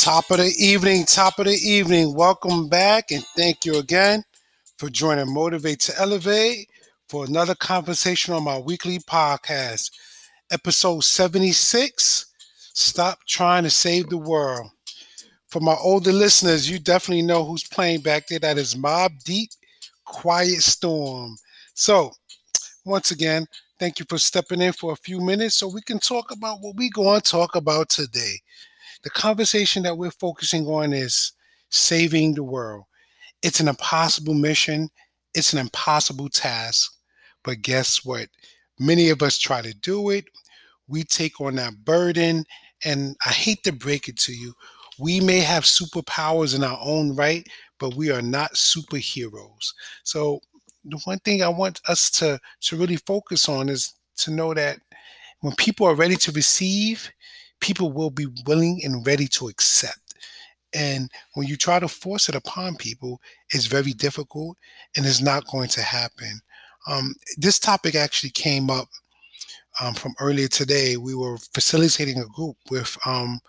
Top of the evening, top of the evening. Welcome back and thank you again for joining Motivate to Elevate for another conversation on my weekly podcast, episode 76 Stop Trying to Save the World. For my older listeners, you definitely know who's playing back there. That is Mobb Deep, Quiet Storm. So, once again, thank you for stepping in for a few minutes so we can talk about what we're going to talk about today. The conversation that we're focusing on is saving the world. It's an impossible mission, it's an impossible task. But guess what? Many of us try to do it. We take on that burden. And I hate to break it to you. We may have superpowers in our own right, but we are not superheroes. So the one thing I want us to, to really focus on is to know that when people are ready to receive, people will be willing and ready to accept. And when you try to force it upon people, it's very difficult and it's not going to happen. Um, this topic actually came up um, from earlier today. We were facilitating a group with um,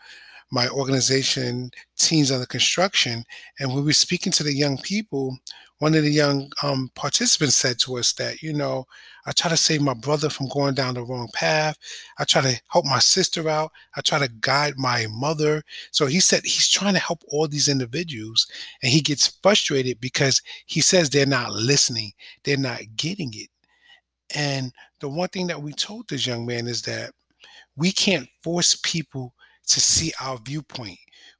my organization, Teens Under Construction, and when we were speaking to the young people one of the young um, participants said to us that, you know, I try to save my brother from going down the wrong path. I try to help my sister out. I try to guide my mother. So he said he's trying to help all these individuals and he gets frustrated because he says they're not listening, they're not getting it. And the one thing that we told this young man is that we can't force people to see our viewpoint.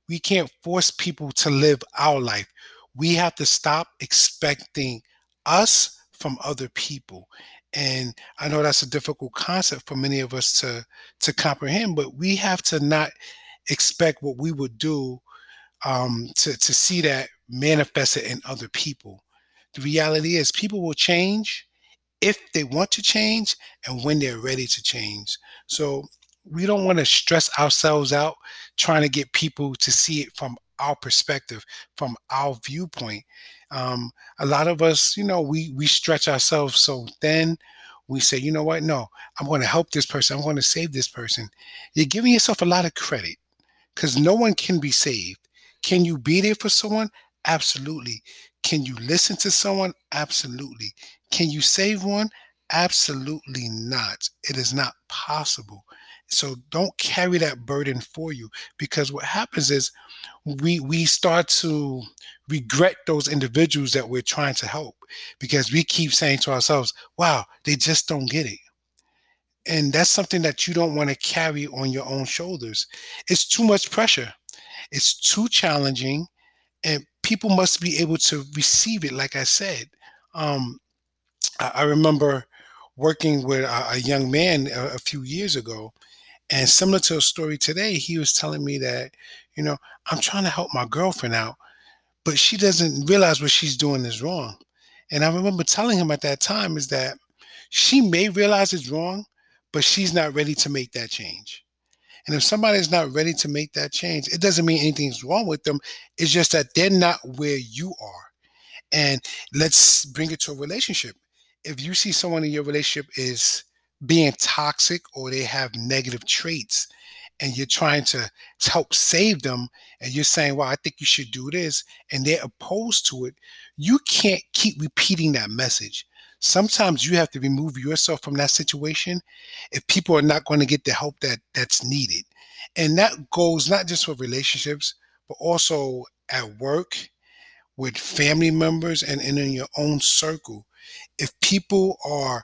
We can't force people to live our life. We have to stop expecting us from other people. And i know that's a difficult concept for many of us to to comprehend but we have to not expect what we would do um, to, to see that manifested in other people. The reality is people will change if they want to change and when they're ready to change. So we don't want to stress ourselves out trying to get people to see it from our perspective, from our viewpoint. Um, a lot of us, you know, we we stretch ourselves so thin. We say, you know what? No, I'm going to help this person. I'm going to save this person. You're giving yourself a lot of credit because no one can be saved. Can you be there for someone? Absolutely. Can you listen to someone? Absolutely. Can you save one? Absolutely not. It is not possible. So don't carry that burden for you because what happens is we we start to regret those individuals that we're trying to help because we keep saying to ourselves, wow, they just don't get it. And that's something that you don't want to carry on your own shoulders. It's too much pressure. It's too challenging and people must be able to receive it like I said. Um, I, I remember working with a, a young man a, a few years ago and similar to a story today, he was telling me that, you know, I'm trying to help my girlfriend out, but she doesn't realize what she's doing is wrong. And I remember telling him at that time is that she may realize it's wrong, but she's not ready to make that change. And if somebody is not ready to make that change, it doesn't mean anything's wrong with them. It's just that they're not where you are. And let's bring it to a relationship. If you see someone in your relationship is being toxic or they have negative traits and you're trying to help save them and you're saying well i think you should do this and they're opposed to it you can't keep repeating that message. Sometimes you have to remove yourself from that situation if people are not going to get the help that that's needed. And that goes not just for relationships but also at work with family members and, and in your own circle. If people are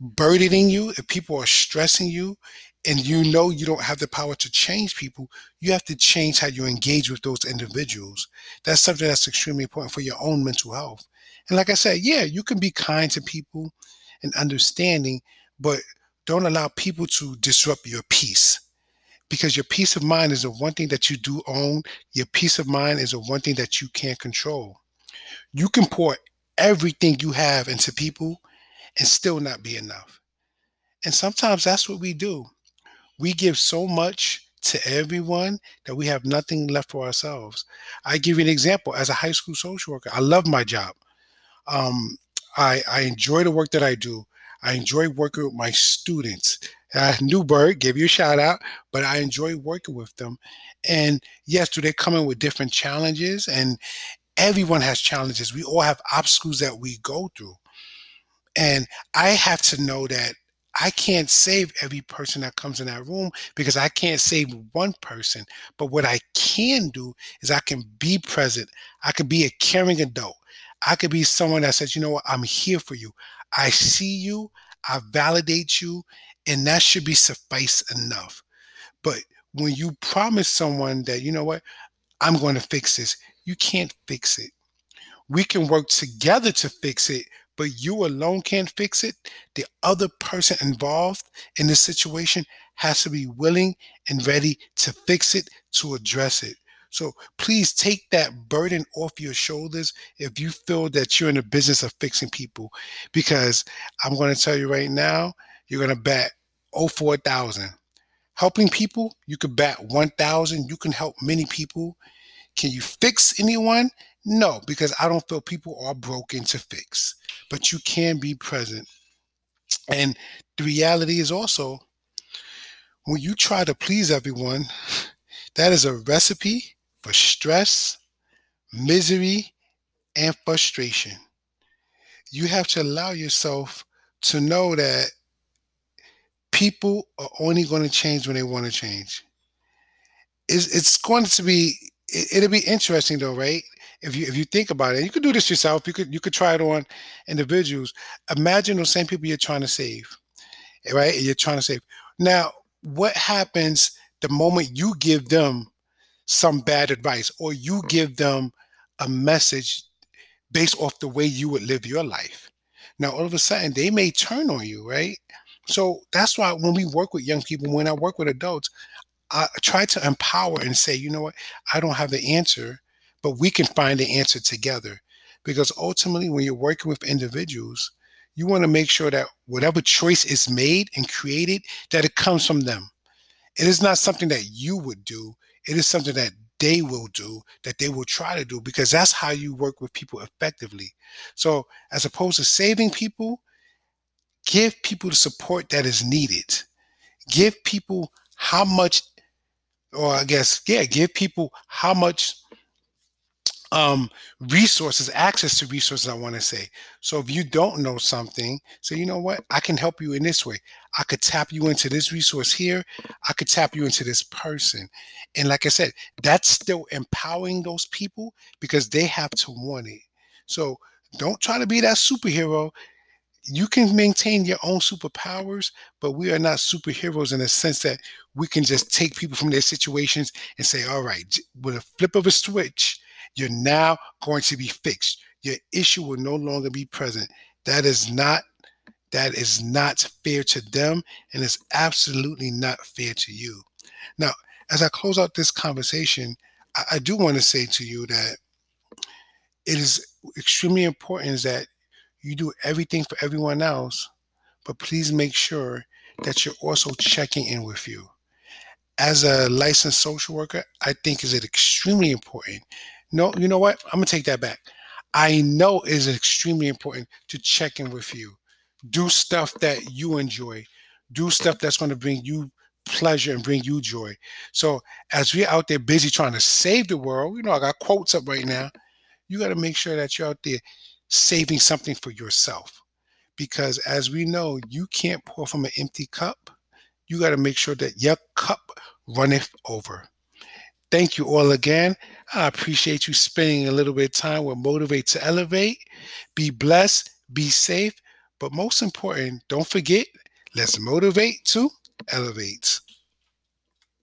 burdening you, if people are stressing you, and you know you don't have the power to change people, you have to change how you engage with those individuals. That's something that's extremely important for your own mental health. And like I said, yeah, you can be kind to people and understanding, but don't allow people to disrupt your peace because your peace of mind is the one thing that you do own. Your peace of mind is the one thing that you can't control. You can pour everything you have into people and still not be enough. And sometimes that's what we do. We give so much to everyone that we have nothing left for ourselves. I give you an example. As a high school social worker, I love my job. Um, I, I enjoy the work that I do. I enjoy working with my students. uh, Newberg, give you a shout out, but I enjoy working with them. And yes, do they come in with different challenges? And everyone has challenges. We all have obstacles that we go through. And I have to know that I can't save every person that comes in that room because I can't save one person. But what I can do is I can be present. I could be a caring adult. I could be someone that says, you know what, I'm here for you. I see you, I validate you, and that should be suffice enough. But when you promise someone that, you know what, I'm going to fix this, you can't fix it. We can work together to fix it, but you alone can't fix it. The other person involved in the situation has to be willing and ready to fix it, to address it. So please take that burden off your shoulders if you feel that you're in the business of fixing people. Because I'm going to tell you right now, you're going to bat 04,000. Helping people, you could bat 1,000. You can help many people. Can you fix anyone? No, because I don't feel people are broken to fix, but you can be present. And the reality is also when you try to please everyone, that is a recipe for stress, misery, and frustration. You have to allow yourself to know that people are only going to change when they want to change. It's, it's going to be it, will be interesting though, right? If you if you think about it, you could do this yourself. You could you could try it on individuals. Imagine those same people you're trying to save, right? You're trying to save. Now, what happens the moment you give them some bad advice or you mm. give them a message based off the way you would live your life? Now, all of a sudden, they may turn on you, right? So that's why when we work with young people, when I work with adults, I try to empower and say, you know what, I don't have the answer, but we can find the answer together. Because ultimately, when you're working with individuals, you want to make sure that whatever choice is made and created, that it comes from them. It is not something that you would do. It is something that they will do, that they will try to do, because that's how you work with people effectively. So, as opposed to saving people, give people the support that is needed. Give people how much or I guess, yeah, give people how much um, resources, access to resources, I want to say. So if you don't know something, say, you know what, I can help you in this way. I could tap you into this resource here. I could tap you into this person. And like I said, that's still empowering those people because they have to want it. So don't try to be that superhero you can maintain your own superpowers, but we are not superheroes in the sense that we can just take people from their situations and say, all right, with a flip of a switch, you're now going to be fixed. Your issue will no longer be present. That is not that is not fair to them and it's absolutely not fair to you. Now, as I close out this conversation, I, I do want to say to you that it is extremely important that you do everything for everyone else, but please make sure that you're also checking in with you. As a licensed social worker, I think is it extremely important. No, you know what? I'm gonna take that back. I know it is extremely important to check in with you. Do stuff that you enjoy. Do stuff that's to bring you pleasure and bring you joy. So as we're out there busy trying to save the world, you know, I got quotes up right now. You got to make sure that you're out there saving something for yourself. Because as we know, you can't pour from an empty cup. You got to make sure that your cup runneth over. Thank you all again. I appreciate you spending a little bit of time with Motivate to Elevate. Be blessed, be safe, but most important, don't forget, let's motivate to elevate.